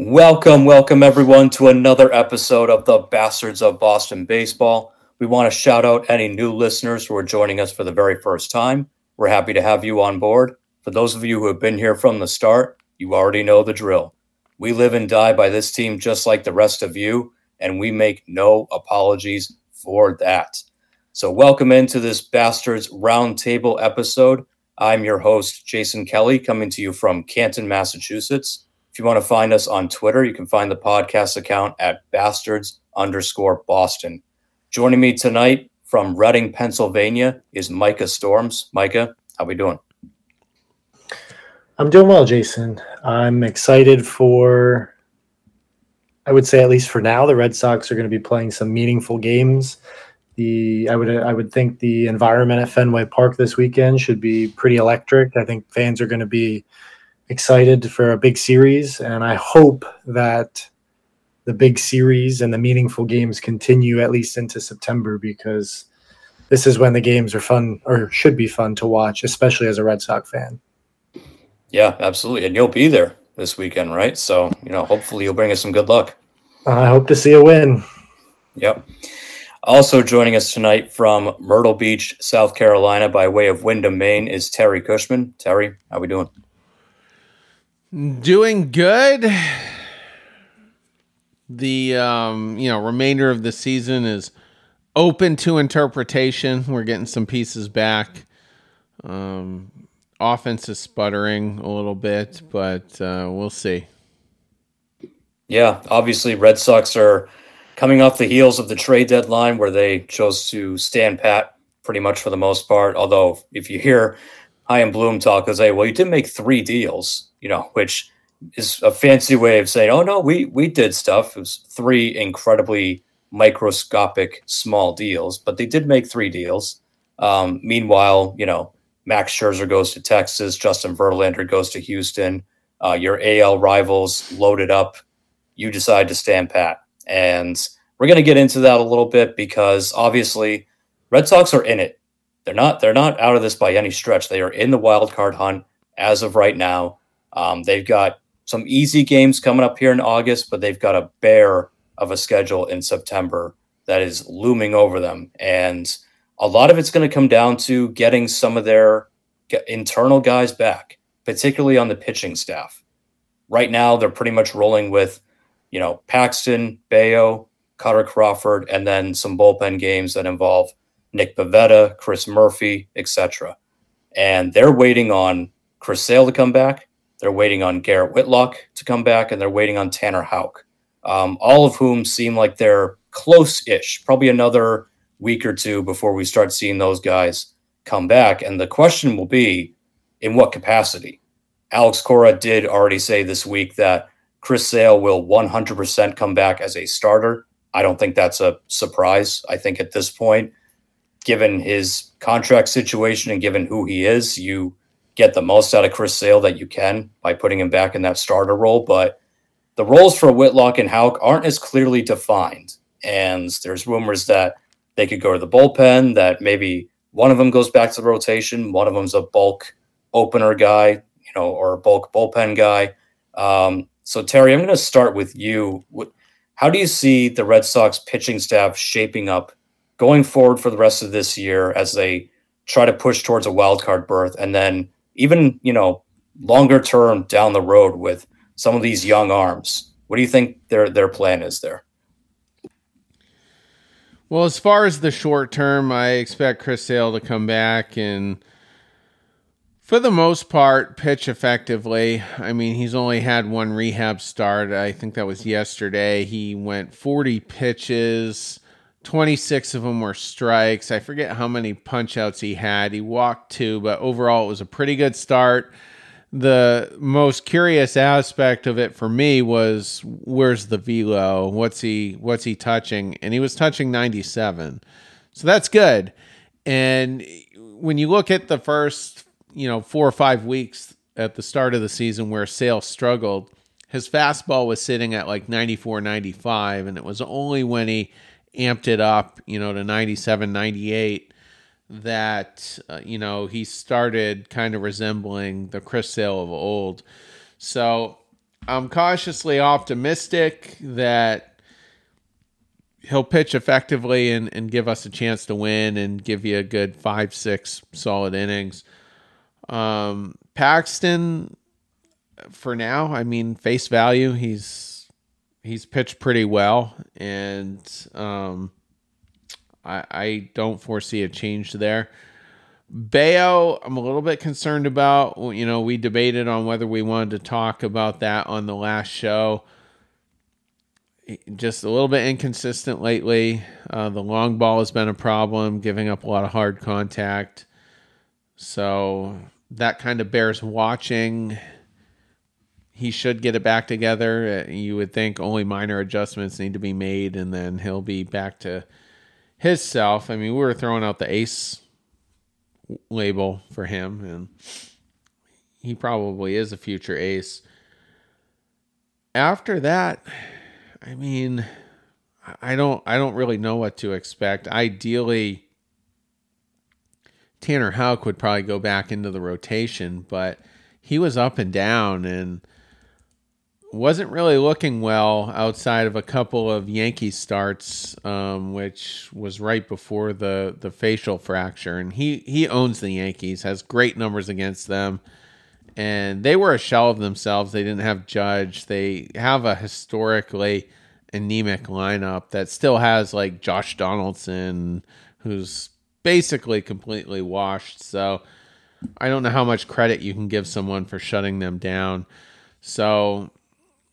Welcome, welcome everyone to another episode of the Bastards of Boston Baseball. We want to shout out any new listeners who are joining us for the very first time. We're happy to have you on board. For those of you who have been here from the start, you already know the drill. We live and die by this team just like the rest of you, and we make no apologies for that. So, welcome into this Bastards Roundtable episode. I'm your host, Jason Kelly, coming to you from Canton, Massachusetts. If you want to find us on Twitter, you can find the podcast account at bastards underscore Boston. Joining me tonight from Reading, Pennsylvania is Micah Storms. Micah, how we doing? I'm doing well, Jason. I'm excited for I would say at least for now, the Red Sox are going to be playing some meaningful games. The I would I would think the environment at Fenway Park this weekend should be pretty electric. I think fans are going to be excited for a big series, and I hope that the big series and the meaningful games continue at least into September because this is when the games are fun or should be fun to watch, especially as a Red Sox fan. Yeah, absolutely. And you'll be there this weekend, right? So, you know, hopefully you'll bring us some good luck. I hope to see a win. Yep. Also joining us tonight from Myrtle Beach, South Carolina, by way of Windham, Maine, is Terry Cushman. Terry, how are we doing? Doing good. The um, you know remainder of the season is open to interpretation. We're getting some pieces back. Um, offense is sputtering a little bit, but uh, we'll see. Yeah, obviously, Red Sox are coming off the heels of the trade deadline where they chose to stand pat pretty much for the most part. Although, if you hear Chaim Bloom talk, they say, well, you did make three deals, you know, which is a fancy way of saying, oh, no, we, we did stuff. It was three incredibly microscopic small deals, but they did make three deals. Um, meanwhile, you know, Max Scherzer goes to Texas, Justin Verlander goes to Houston. Uh, your AL rivals loaded up. You decide to stand pat. And we're going to get into that a little bit because obviously Red Sox are in it. They're not they're not out of this by any stretch. They are in the wild card hunt as of right now. Um, they've got some easy games coming up here in August, but they've got a bear of a schedule in September that is looming over them. And a lot of it's going to come down to getting some of their internal guys back, particularly on the pitching staff. Right now, they're pretty much rolling with, you know, Paxton, Bello, Kutter Crawford, and then some bullpen games that involve Nick Pivetta, Chris Murphy, etc. And they're waiting on Chris Sale to come back. They're waiting on Garrett Whitlock to come back, and they're waiting on Tanner Houck, um, all of whom seem like they're close-ish. Probably another week or two before we start seeing those guys come back. And the question will be in what capacity? Alex Cora did already say this week that Chris Sale will 100% come back as a starter. I don't think that's a surprise. I think at this point, given his contract situation and given who he is, you get the most out of Chris Sale that you can by putting him back in that starter role. But the roles for Whitlock and Houck aren't as clearly defined. And there's rumors that they could go to the bullpen, that maybe one of them goes back to the rotation, one of them's a bulk opener guy, you know, or a bulk bullpen guy. Um, so, Terry, I'm going to start with you. How do you see the Red Sox pitching staff shaping up going forward for the rest of this year as they try to push towards a wild card berth, and then even you know longer term down the road with some of these young arms? What do you think their their plan is there? Well, as far as the short term, I expect Chris Sale to come back and, for the most part, pitch effectively. I mean, he's only had one rehab start. I think that was yesterday. He went 40 pitches, 26 of them were strikes. I forget how many punchouts he had. He walked two, but overall, it was a pretty good start the most curious aspect of it for me was where's the velo? What's he what's he touching? And he was touching 97. So that's good. And when you look at the first, you know, 4 or 5 weeks at the start of the season where Sale struggled, his fastball was sitting at like 94 95 and it was only when he amped it up, you know, to 97 98 that uh, you know he started kind of resembling the Chris Sale of old. So I'm cautiously optimistic that he'll pitch effectively and, and give us a chance to win and give you a good five, six solid innings. Um, Paxton, for now, I mean, face value, he's he's pitched pretty well, and um, I, I don't foresee a change there. Bello, I'm a little bit concerned about. You know, we debated on whether we wanted to talk about that on the last show. Just a little bit inconsistent lately. Uh, the long ball has been a problem, giving up a lot of hard contact. So that kind of bears watching. He should get it back together. Uh, you would think only minor adjustments need to be made, and then he'll be back to his self. I mean, we were throwing out the ace label for him, and he probably is a future ace. After that, I mean, I don't I don't really know what to expect. Ideally, Tanner Houck would probably go back into the rotation, but he was up and down and wasn't really looking well outside of a couple of Yankee starts, um, which was right before the the facial fracture. And he he owns the Yankees, has great numbers against them, and they were a shell of themselves. They didn't have Judge. They have a historically anemic lineup that still has like Josh Donaldson, who's basically completely washed. So I don't know how much credit you can give someone for shutting them down. So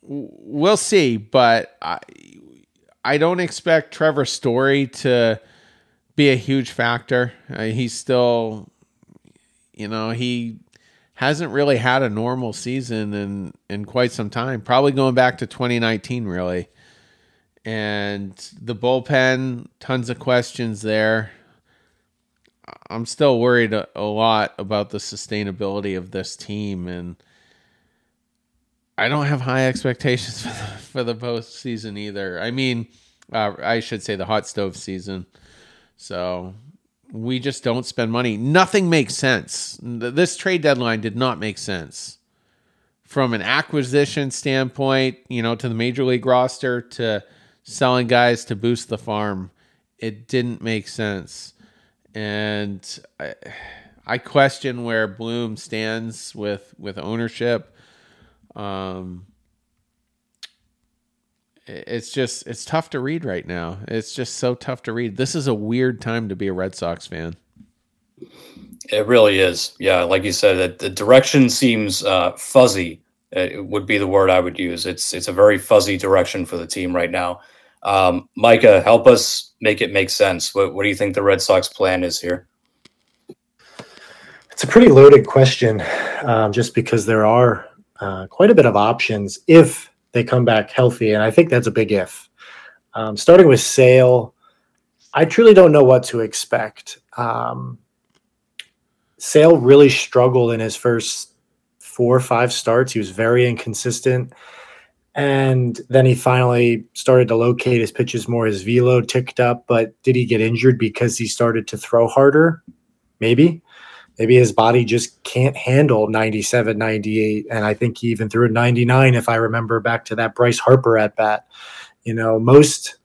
we'll see, but I I don't expect Trevor Story to be a huge factor. Uh, he's still, you know, he hasn't really had a normal season in in quite some time. Probably going back to 2019, really. And the bullpen, tons of questions there. I'm still worried a, a lot about the sustainability of this team and I don't have high expectations for the, for the postseason either. I mean, uh, I should say the hot stove season. So we just don't spend money. Nothing makes sense. This trade deadline did not make sense from an acquisition standpoint, you know, to the major league roster to selling guys to boost the farm. It didn't make sense. And I, I question where Bloom stands with with ownership. Um, it's just it's tough to read right now. It's just so tough to read. This is a weird time to be a Red Sox fan. It really is. Yeah, like you said, that the direction seems uh, fuzzy. It would be the word I would use. It's it's a very fuzzy direction for the team right now. Um, Micah, help us make it make sense. What, what do you think the Red Sox plan is here? It's a pretty loaded question, um, just because there are uh, quite a bit of options if they come back healthy. And I think that's a big if. Um, starting with Sale, I truly don't know what to expect. Um, Sale really struggled in his first four or five starts. He was very inconsistent. And then he finally started to locate his pitches more. His velo ticked up, but did he get injured because he started to throw harder? Maybe maybe his body just can't handle 97, 98. And I think he even threw a 99, if I remember back to that Bryce Harper at bat. You know, most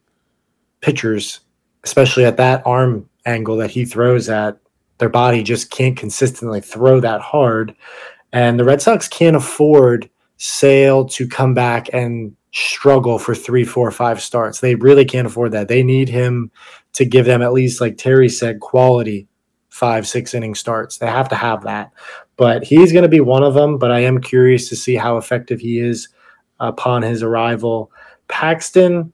pitchers, especially at that arm angle that he throws at, their body just can't consistently throw that hard. And the Red Sox can't afford Sale to come back and struggle for three, four, five starts. They really can't afford that. They need him to give them at least, like Terry said, quality five, six inning starts. They have to have that. But he's going to be one of them. But I am curious to see how effective he is upon his arrival. Paxton,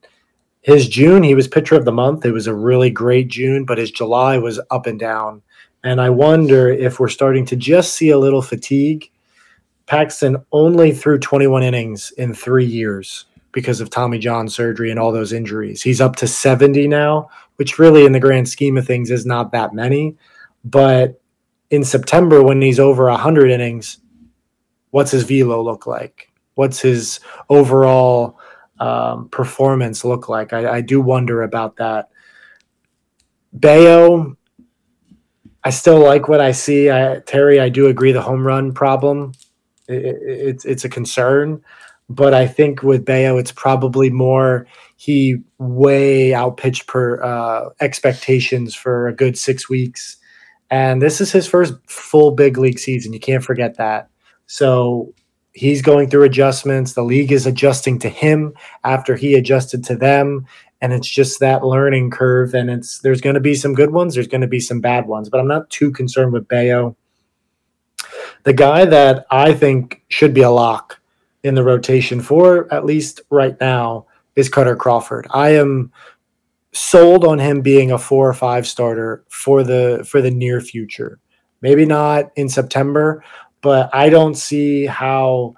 his June, he was pitcher of the month. It was a really great June, but his July was up and down. And I wonder if we're starting to just see a little fatigue. Paxton only threw 21 innings in three years because of Tommy John surgery and all those injuries. He's up to 70 now, which really, in the grand scheme of things, is not that many. But in September, when he's over 100 innings, what's his velo look like? What's his overall um, performance look like? I, I, do wonder about that. Bello, I still like what I see. I, Terry, I do agree the home run problem. It, it, it's it's a concern, But I think with Bello, it's probably more he way outpitched per uh, expectations for a good six weeks. And this is his first full big league season. You can't forget that. So he's going through adjustments. The league is adjusting to him after he adjusted to them. And it's just that learning curve. And it's there's going to be some good ones, there's going to be some bad ones, but I'm not too concerned with Bello. The guy that I think should be a lock in the rotation for at least right now is Kutter Crawford. I am sold on him being a four or five starter for the for the near future. Maybe not in September, but I don't see how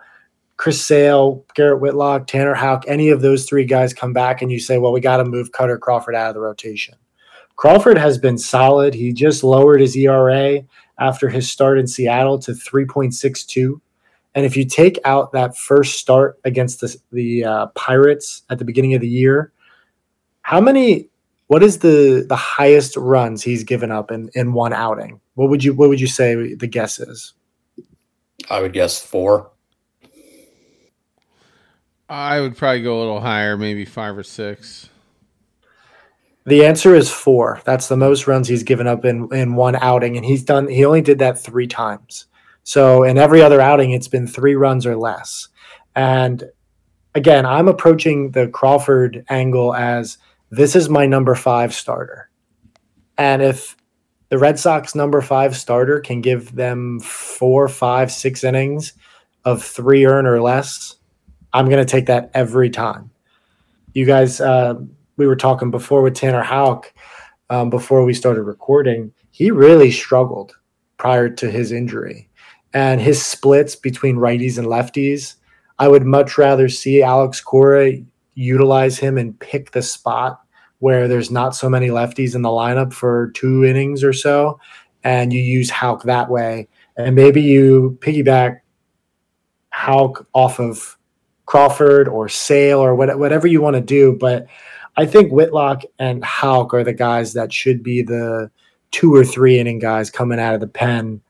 Chris Sale, Garrett Whitlock, Tanner Houck, any of those three guys come back and you say, well, we got to move Kutter Crawford out of the rotation. Crawford has been solid. He just lowered his ERA after his start in Seattle to 3.62. And if you take out that first start against the, the uh, Pirates at the beginning of the year, how many? What is the the highest runs he's given up in in one outing? What would you What would you say the guess is? I would guess four. I would probably go a little higher, maybe five or six. The answer is four. That's the most runs he's given up in in one outing, and he's done. He only did that three times. So in every other outing, it's been three runs or less. And again, I'm approaching the Crawford angle as this is my number five starter, and if the Red Sox number five starter can give them four, five, six innings of three earn or less, I'm going to take that every time. You guys, uh, we were talking before with Tanner Houck um, before we started recording. He really struggled prior to his injury, and his splits between righties and lefties. I would much rather see Alex Cora utilize him and pick the spot where there's not so many lefties in the lineup for two innings or so, and you use Houck that way, and maybe you piggyback Houck off of Crawford or Sale or whatever you want to do. But I think Whitlock and Houck are the guys that should be the two or three inning guys coming out of the pen.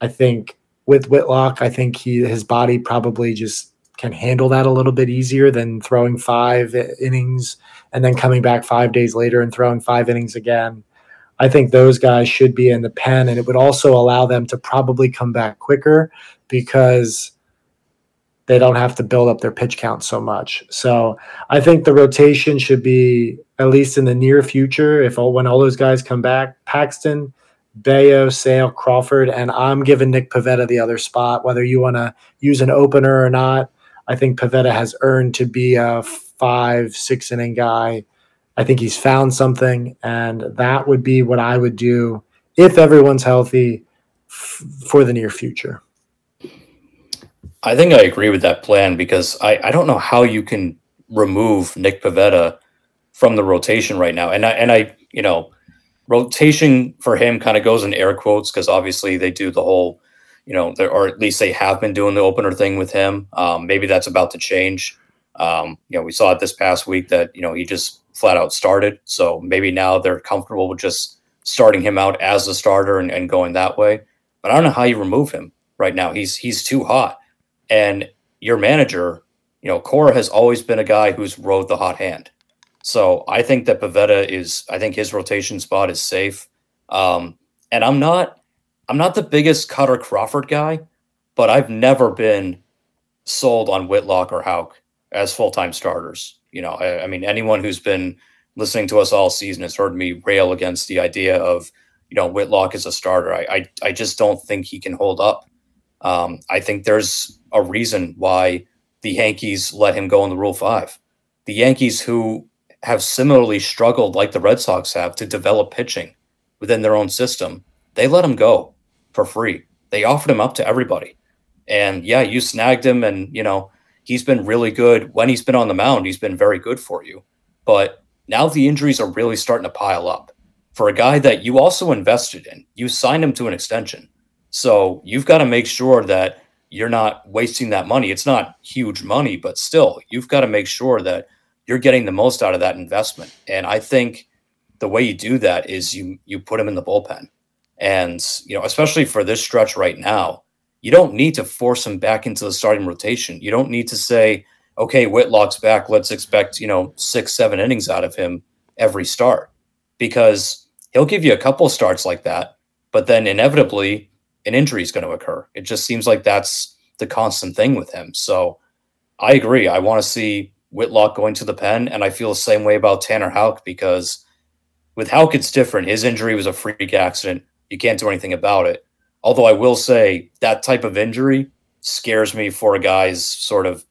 I think with Whitlock, I think he his body probably just can handle that a little bit easier than throwing five innings and then coming back five days later and throwing five innings again. I think those guys should be in the pen, and it would also allow them to probably come back quicker because they don't have to build up their pitch count so much. So I think the rotation should be at least in the near future. If all, when all those guys come back, Paxton, Bello, Sale, Crawford, and I'm giving Nick Pivetta the other spot. Whether you want to use an opener or not, I think Pivetta has earned to be a five, six inning guy. I think he's found something, and that would be what I would do if everyone's healthy f- for the near future. I think I agree with that plan because I, I don't know how you can remove Nick Pivetta from the rotation right now. And I and I, you know, rotation for him kind of goes in air quotes because obviously they do the whole, you know, or at least they have been doing the opener thing with him. Um, maybe that's about to change. Um, you know, we saw it this past week that you know he just flat out started. So maybe now they're comfortable with just starting him out as a starter and, and going that way. But I don't know how you remove him right now. He's he's too hot. And your manager, you know, Cora has always been a guy who's rode the hot hand. So I think that Pivetta is, I think his rotation spot is safe. Um, and I'm not, I'm not the biggest Kutter Crawford guy, but I've never been sold on Whitlock or Houck as full time starters. You know, I, I, mean, anyone who's been listening to us all season has heard me rail against the idea of, you know, Whitlock as a starter. I, I, I just don't think he can hold up. Um, I think there's a reason why the Yankees let him go in the Rule 5. The Yankees, who have similarly struggled, like the Red Sox have, to develop pitching within their own system, they let him go for free. They offered him up to everybody. And yeah, you snagged him, and, you know, he's been really good. When he's been on the mound, he's been very good for you. But now the injuries are really starting to pile up. For a guy that you also invested in, you signed him to an extension. So you've got to make sure that you're not wasting that money. It's not huge money, but still, you've got to make sure that you're getting the most out of that investment. And I think the way you do that is you you put him in the bullpen. And you know, especially for this stretch right now, you don't need to force him back into the starting rotation. You don't need to say, okay, Whitlock's back. Let's expect, you know, six, seven innings out of him every start because he'll give you a couple starts like that. But then inevitably, an injury is going to occur. It just seems like that's the constant thing with him. So I agree. I want to see Whitlock going to the pen. And I feel the same way about Tanner Houck because with Houck, it's different. His injury was a freak accident. You can't do anything about it. Although I will say that type of injury scares me for a guy's sort of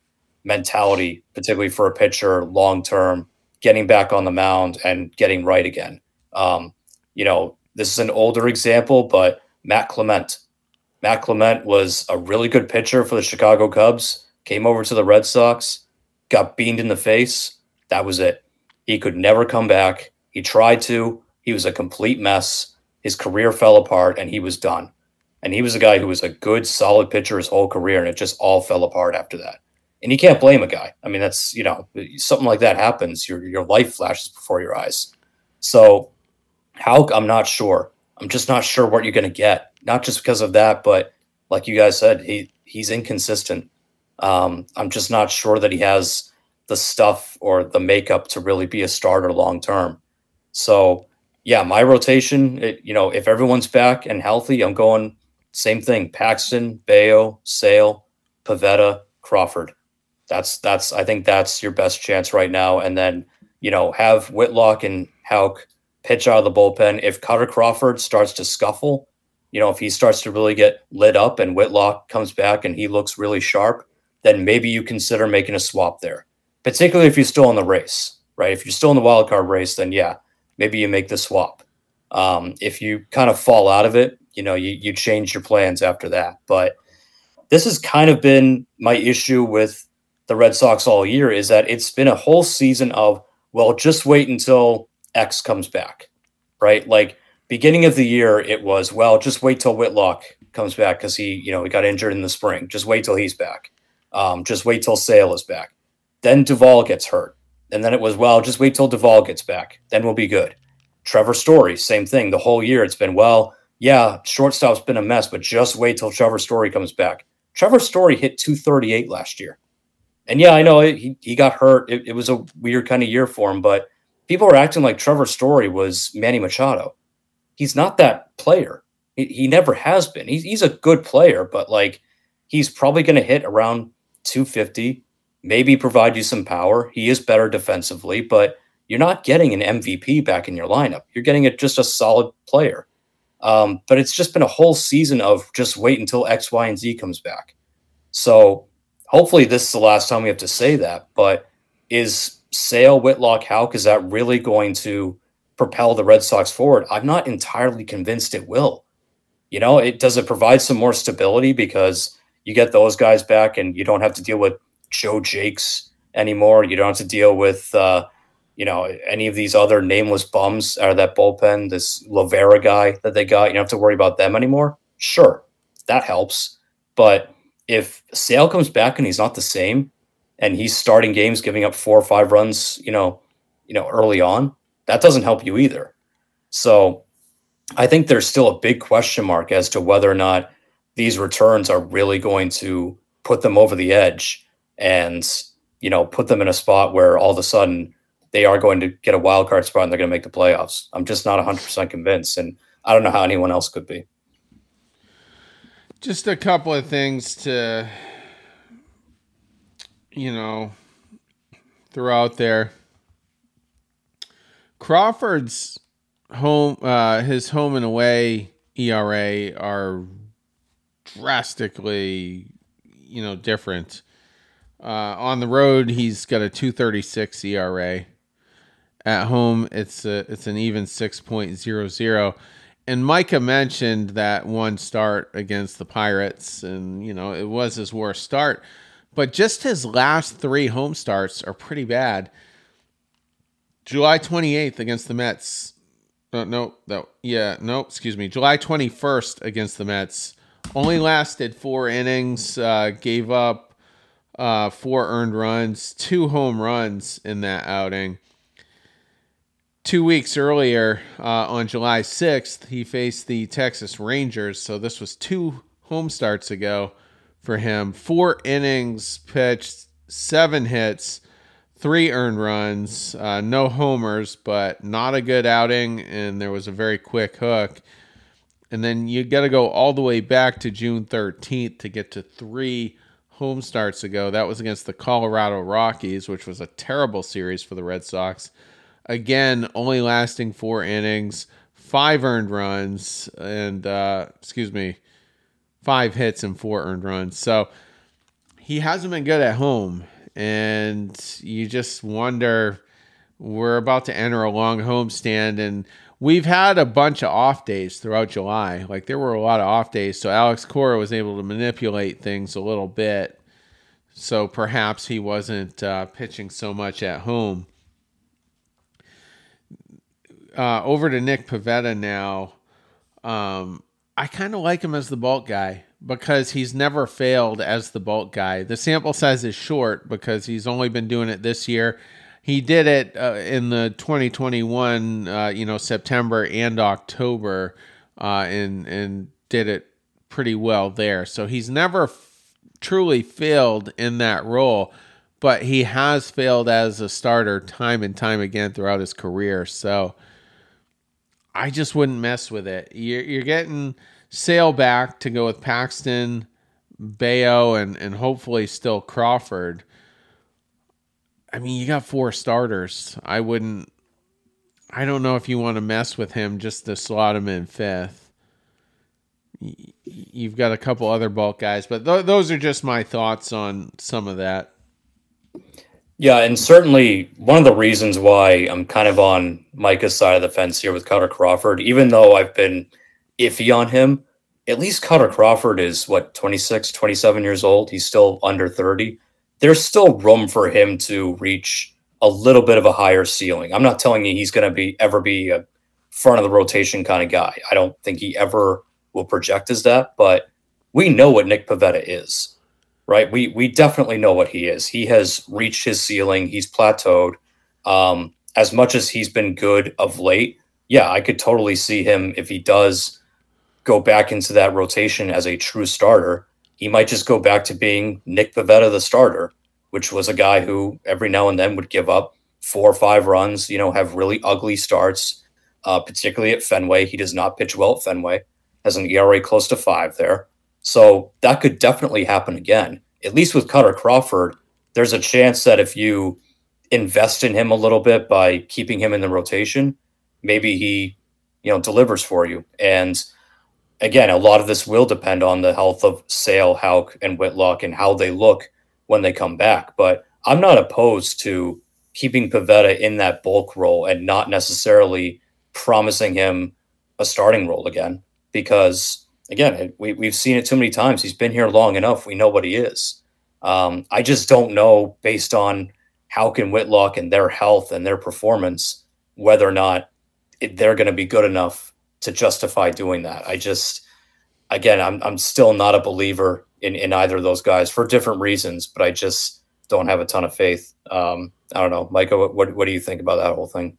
mentality, particularly for a pitcher long term, getting back on the mound and getting right again. Um, you know, this is an older example, but Matt Clement. Matt Clement was a really good pitcher for the Chicago Cubs, came over to the Red Sox, got beamed in the face. That was it. He could never come back. He tried to. He was a complete mess. His career fell apart and he was done. And he was a guy who was a good, solid pitcher his whole career, and it just all fell apart after that. And you can't blame a guy. I mean, that's you know, something like that happens. Your your life flashes before your eyes. So, how I'm not sure. I'm just not sure what you're going to get. Not just because of that, but like you guys said, he he's inconsistent. Um, I'm just not sure that he has the stuff or the makeup to really be a starter long term. So, yeah, my rotation, it, you know, if everyone's back and healthy, I'm going same thing. Paxton, Bello, Sale, Pivetta, Crawford. That's that's I think that's your best chance right now. And then, you know, have Whitlock and Houck pitch out of the bullpen. If Kutter Crawford starts to scuffle, you know, if he starts to really get lit up and Whitlock comes back and he looks really sharp, then maybe you consider making a swap there. Particularly if you're still in the race, right? If you're still in the wild card race, then yeah, maybe you make the swap. Um, if you kind of fall out of it, you know, you, you change your plans after that. But this has kind of been my issue with the Red Sox all year is that it's been a whole season of, well, just wait until X comes back, right? Like beginning of the year, it was, well, just wait till Whitlock comes back because he, you know, he got injured in the spring. Just wait till he's back. Um, just wait till Sale is back. Then Duvall gets hurt. And then it was, well, just wait till Duvall gets back. Then we'll be good. Trevor Story, same thing. The whole year it's been, well, yeah, shortstop's been a mess, but just wait till Trevor Story comes back. Trevor Story hit 238 last year. And yeah, I know he, he got hurt. It, it was a weird kind of year for him, but people are acting like Trevor Story was Manny Machado. He's not that player. He, he never has been. He's, he's a good player, but like he's probably going to hit around 250, maybe provide you some power. He is better defensively, but you're not getting an MVP back in your lineup. You're getting a, just a solid player. Um, but it's just been a whole season of just wait until X, Y, and Z comes back. So hopefully this is the last time we have to say that. But is Sale, Whitlock, Houck, is that really going to propel the Red Sox forward? I'm not entirely convinced it will. You know, it does it provide some more stability because you get those guys back and you don't have to deal with Joe Jacques anymore. You don't have to deal with uh, you know, any of these other nameless bums out of that bullpen, this Llovera guy that they got, you don't have to worry about them anymore. Sure, that helps. But if Sale comes back and he's not the same, and he's starting games giving up four or five runs, you know, you know, early on, that doesn't help you either. So I think there's still a big question mark as to whether or not these returns are really going to put them over the edge and, you know, put them in a spot where all of a sudden they are going to get a wild card spot and they're going to make the playoffs. I'm just not 100% convinced. And I don't know how anyone else could be. Just a couple of things to, you know, throw out there. Crawford's home, uh, his home and away ERA are drastically, you know, different. Uh, on the road, he's got a 236 ERA. At home, it's a, it's an even 6.00. And Micah mentioned that one start against the Pirates, and you know it was his worst start. But just his last three home starts are pretty bad. July 28th against the Mets. Uh, no, no, yeah, no, excuse me. July 21st against the Mets. Only lasted four innings, uh, gave up uh, four earned runs, two home runs in that outing two weeks earlier, uh, on July 6th, he faced the Texas Rangers. So this was two home starts ago for him. Four innings pitched, seven hits, three earned runs, uh, no homers, but not a good outing. And there was a very quick hook. And then you got to go all the way back to June 13th to get to three home starts ago. That was against the Colorado Rockies, which was a terrible series for the Red Sox. Again, only lasting four innings, five earned runs, and uh, excuse me, five hits and four earned runs. So he hasn't been good at home, and you just wonder. We're about to enter a long homestand, and we've had a bunch of off days throughout July. Like there were a lot of off days, so Alex Cora was able to manipulate things a little bit. So perhaps he wasn't uh, pitching so much at home. Uh, over to Nick Pivetta now. Um, I kind of like him as the bulk guy because he's never failed as the bulk guy. The sample size is short because he's only been doing it this year. He did it uh, in the 2021, uh, you know, September and October, uh, and and did it pretty well there. So he's never f- truly failed in that role, but he has failed as a starter time and time again throughout his career. So I just wouldn't mess with it. You're, you're getting Sale back to go with Paxton, Bello, and and hopefully still Crawford. I mean, you got four starters. I wouldn't. I don't know if you want to mess with him just to slot him in fifth. You've got a couple other bulk guys, but th- those are just my thoughts on some of that. Yeah, and certainly one of the reasons why I'm kind of on Micah's side of the fence here with Kutter Crawford, even though I've been iffy on him, at least Kutter Crawford is what 26, 27 years old. He's still under 30. There's still room for him to reach a little bit of a higher ceiling. I'm not telling you he's going to be ever be a front of the rotation kind of guy. I don't think he ever will project as that, but we know what Nick Pivetta is right? We we definitely know what he is. He has reached his ceiling. He's plateaued. Um, as much as he's been good of late, yeah, I could totally see him if he does go back into that rotation as a true starter. He might just go back to being Nick Pivetta, the starter, which was a guy who every now and then would give up four or five runs. You know, have really ugly starts, uh, particularly at Fenway. He does not pitch well at Fenway. Has an ERA close to five there. So that could definitely happen again. At least with Kutter Crawford, there's a chance that if you invest in him a little bit by keeping him in the rotation, maybe he, you know, delivers for you. And again, a lot of this will depend on the health of Sale, Houck, and Whitlock and how they look when they come back. But I'm not opposed to keeping Pivetta in that bulk role and not necessarily promising him a starting role again because again, we, we've seen it too many times. He's been here long enough. We know what he is. Um, I just don't know, based on Houck and Whitlock and their health and their performance, whether or not it, they're going to be good enough to justify doing that. I just, again, I'm, I'm still not a believer in, in either of those guys for different reasons, but I just don't have a ton of faith. Um, I don't know. Micah, what, what, what do you think about that whole thing?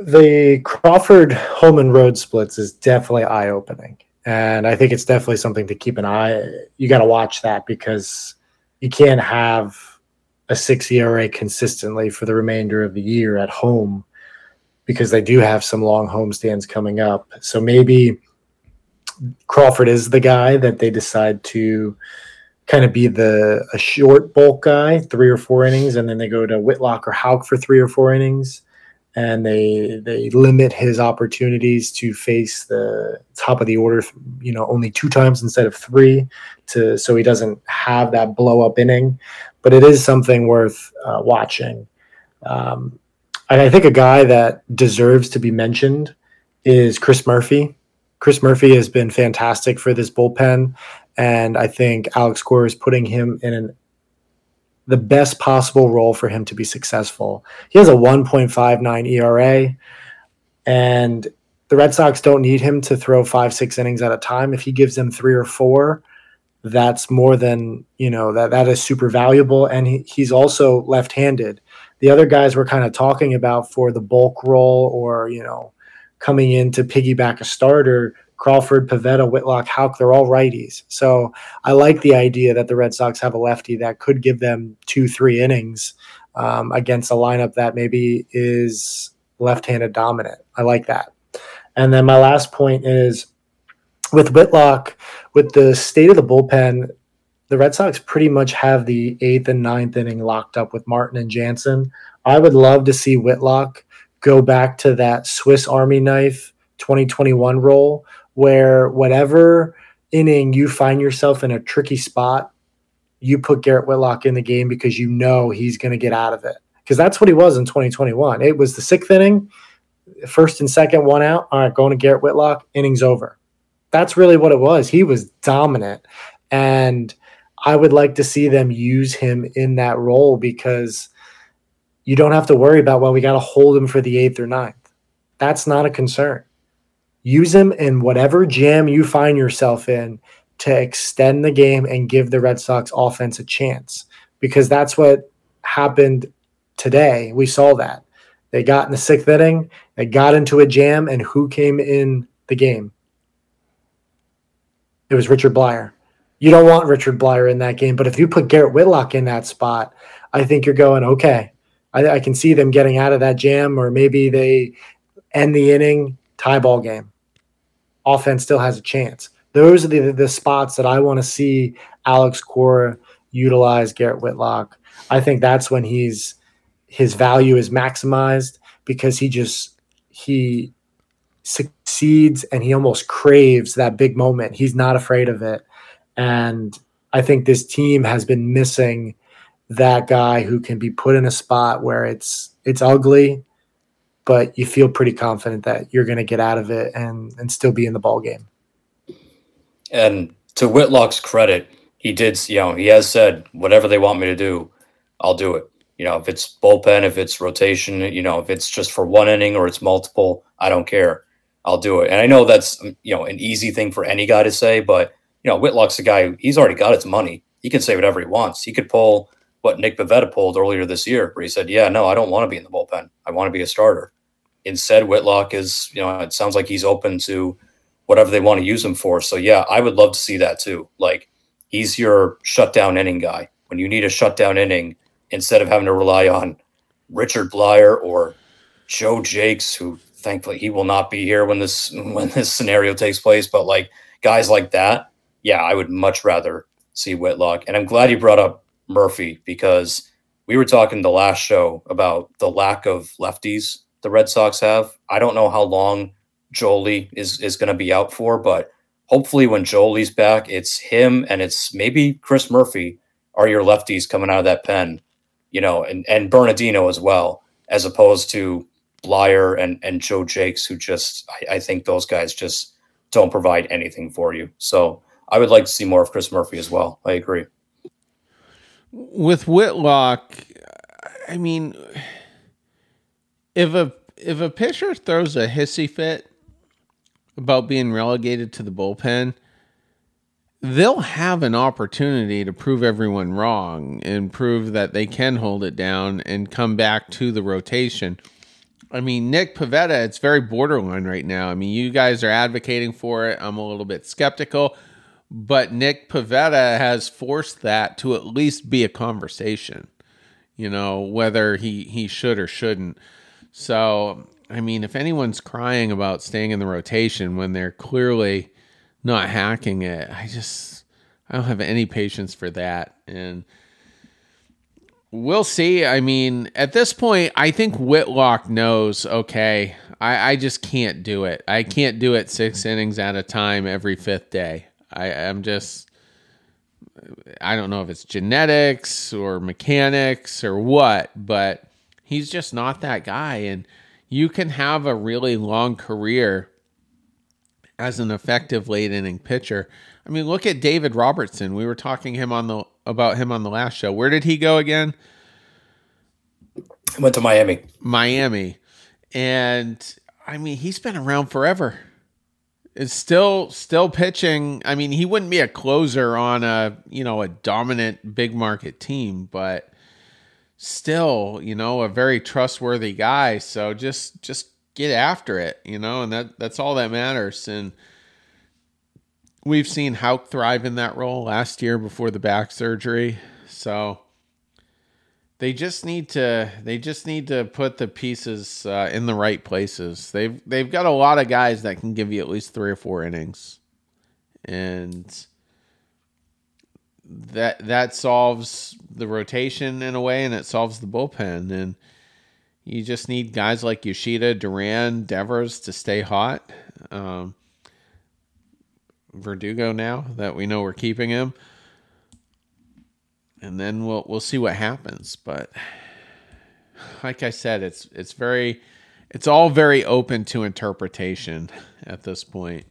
the Crawford Holman Road splits is definitely eye opening. And I think it's definitely something to keep an eye. You got to watch that because you can't have a six ERA consistently for the remainder of the year at home because they do have some long homestands coming up. So maybe Crawford is the guy that they decide to kind of be the a short bulk guy, three or four innings, and then they go to Whitlock or Houck for three or four innings. And they they limit his opportunities to face the top of the order you know only two times instead of three to so he doesn't have that blow up inning. But it is something worth uh, watching. Um, i think a guy that deserves to be mentioned is chris murphy chris murphy has been fantastic for this bullpen and i think alex cora is putting him in an the best possible role for him to be successful. He has a 1.59 ERA, and the Red Sox don't need him to throw five, six innings at a time. If he gives them three or four, that's more than you know that that is super valuable. And he, he's also left-handed. The other guys we're kind of talking about for the bulk role or you know coming in to piggyback a starter Crawford, Pivetta, Whitlock, Houck, they're all righties. So I like the idea that the Red Sox have a lefty that could give them two, three innings um, against a lineup that maybe is left handed dominant. I like that. And then my last point is with Whitlock, with the state of the bullpen, the Red Sox pretty much have the eighth and ninth inning locked up with Martin and Jansen. I would love to see Whitlock go back to that Swiss Army knife 2021 role where whatever inning you find yourself in a tricky spot, you put Garrett Whitlock in the game because you know he's going to get out of it. Because that's what he was in 2021. It was the sixth inning, first and second, one out. All right, going to Garrett Whitlock, innings over. That's really what it was. He was dominant. And I would like to see them use him in that role because you don't have to worry about, well, we got to hold him for the eighth or ninth. That's not a concern. Use him in whatever jam you find yourself in to extend the game and give the Red Sox offense a chance because that's what happened today. We saw that. They got in the sixth inning, they got into a jam, and who came in the game? It was Richard Bleier. You don't want Richard Bleier in that game, but if you put Garrett Whitlock in that spot, I think you're going, okay, I, I can see them getting out of that jam, or maybe they end the inning, tie ball game offense still has a chance. Those are the, the spots that I want to see Alex Cora utilize Garrett Whitlock. I think that's when he's his value is maximized because he just he succeeds and he almost craves that big moment. He's not afraid of it. And I think this team has been missing that guy who can be put in a spot where it's it's ugly but you feel pretty confident that you're going to get out of it and and still be in the ball game. And to Whitlock's credit, he did. You know, he has said whatever they want me to do, I'll do it. You know, if it's bullpen, if it's rotation, you know, if it's just for one inning or it's multiple, I don't care. I'll do it. And I know that's you know an easy thing for any guy to say, but you know, Whitlock's a guy. He's already got his money. He can say whatever he wants. He could pull what Nick Pivetta pulled earlier this year, where he said, "Yeah, no, I don't want to be in the bullpen. I want to be a starter." instead Whitlock is, you know, it sounds like he's open to whatever they want to use him for. So yeah, I would love to see that too. Like he's your shutdown inning guy. When you need a shutdown inning, instead of having to rely on Richard Bleier or Joe Jacques, who thankfully he will not be here when this when this scenario takes place, but like guys like that, yeah, I would much rather see Whitlock. And I'm glad you brought up Murphy because we were talking the last show about the lack of lefties the Red Sox have. I don't know how long Joely is is going to be out for, but hopefully when Joely's back, it's him and it's maybe Chris Murphy are your lefties coming out of that pen, you know, and and Bernardino as well, as opposed to Bleier and and Joe Jacques, who just I, I think those guys just don't provide anything for you. So I would like to see more of Chris Murphy as well. I agree. With Whitlock, I mean if a if a pitcher throws a hissy fit about being relegated to the bullpen, they'll have an opportunity to prove everyone wrong and prove that they can hold it down and come back to the rotation. I mean, Nick Pivetta, it's very borderline right now. I mean, you guys are advocating for it. I'm a little bit skeptical, but Nick Pivetta has forced that to at least be a conversation, you know, whether he, he should or shouldn't. So, I mean, if anyone's crying about staying in the rotation when they're clearly not hacking it, I just I don't have any patience for that. And we'll see. I mean, at this point, I think Whitlock knows, okay, I, I just can't do it. I can't do it six innings at a time every fifth day. I, I'm just I don't know if it's genetics or mechanics or what, but He's just not that guy. And you can have a really long career as an effective late inning pitcher. I mean, look at David Robertson. We were talking him on the about him on the last show. Where did he go again? Went to Miami. Miami. And I mean, he's been around forever. It's still still pitching. I mean, he wouldn't be a closer on a, you know, a dominant big market team, but still, you know, a very trustworthy guy. So just just get after it, you know, and that that's all that matters. And we've seen Houck thrive in that role last year before the back surgery. So they just need to they just need to put the pieces uh, in the right places. They've they've got a lot of guys that can give you at least three or four innings, and that that solves the rotation in a way, and it solves the bullpen. And you just need guys like Yoshida, Duran, Devers to stay hot. Um, Verdugo now that we know we're keeping him and then we'll we'll see what happens. But like I said, it's it's very it's all very open to interpretation at this point.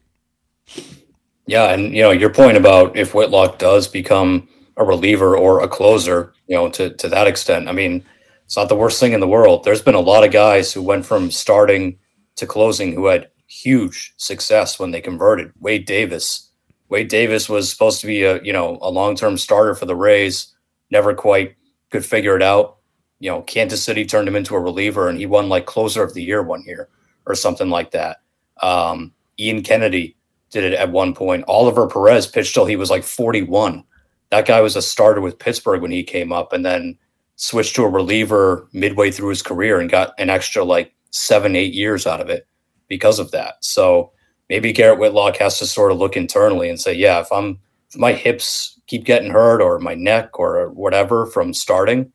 Yeah, and you know your point about if Whitlock does become a reliever or a closer, you know, to to that extent, I mean, it's not the worst thing in the world. There's been a lot of guys who went from starting to closing who had huge success when they converted. Wade Davis. Wade Davis was supposed to be a you know a long term starter for the Rays never quite could figure it out. You know, Kansas City turned him into a reliever and he won like closer of the year one year or something like that. Um, Ian Kennedy did it at one point. Oliver Perez pitched till he was like 41. That guy was a starter with Pittsburgh when he came up and then switched to a reliever midway through his career and got an extra like seven, eight years out of it because of that. So maybe Garrett Whitlock has to sort of look internally and say, yeah, if I'm if my hips keep getting hurt or my neck or whatever from starting,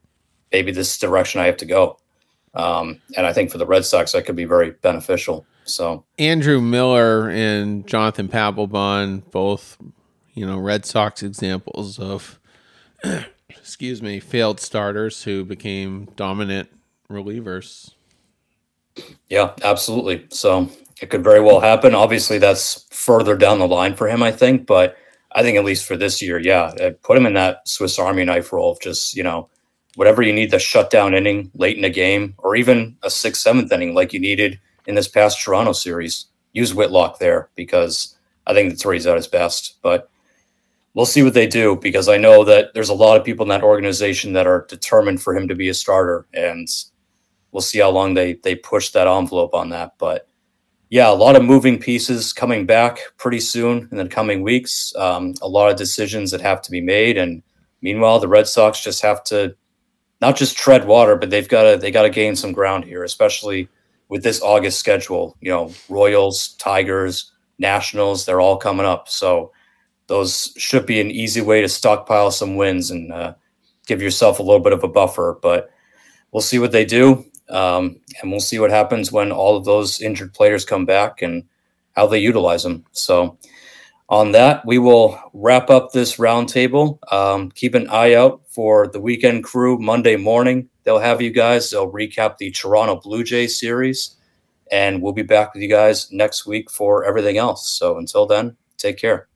maybe this direction I have to go. Um, and I think for the Red Sox, that could be very beneficial. So Andrew Miller and Jonathan Papelbon, both, you know, Red Sox examples of, excuse me, failed starters who became dominant relievers. Yeah, absolutely. So it could very well happen. Obviously, that's further down the line for him, I think, but I think at least for this year, yeah, uh, put him in that Swiss Army knife role of just you know whatever you need the shut down inning late in a game, or even a sixth, seventh inning like you needed in this past Toronto series. Use Whitlock there because I think that's where he's at his best. But we'll see what they do because I know that there's a lot of people in that organization that are determined for him to be a starter, and we'll see how long they they push that envelope on that. But yeah, a lot of moving pieces coming back pretty soon in the coming weeks. Um, a lot of decisions that have to be made, and meanwhile, the Red Sox just have to not just tread water, but they've got to they got to gain some ground here, especially with this August schedule. You know, Royals, Tigers, Nationals, they're all coming up, so those should be an easy way to stockpile some wins and uh, give yourself a little bit of a buffer. But we'll see what they do. Um, and we'll see what happens when all of those injured players come back and how they utilize them. So, on that, we will wrap up this roundtable. Um, keep an eye out for the weekend crew Monday morning. They'll have you guys, they'll recap the Toronto Blue Jays series, and we'll be back with you guys next week for everything else. So, until then, take care.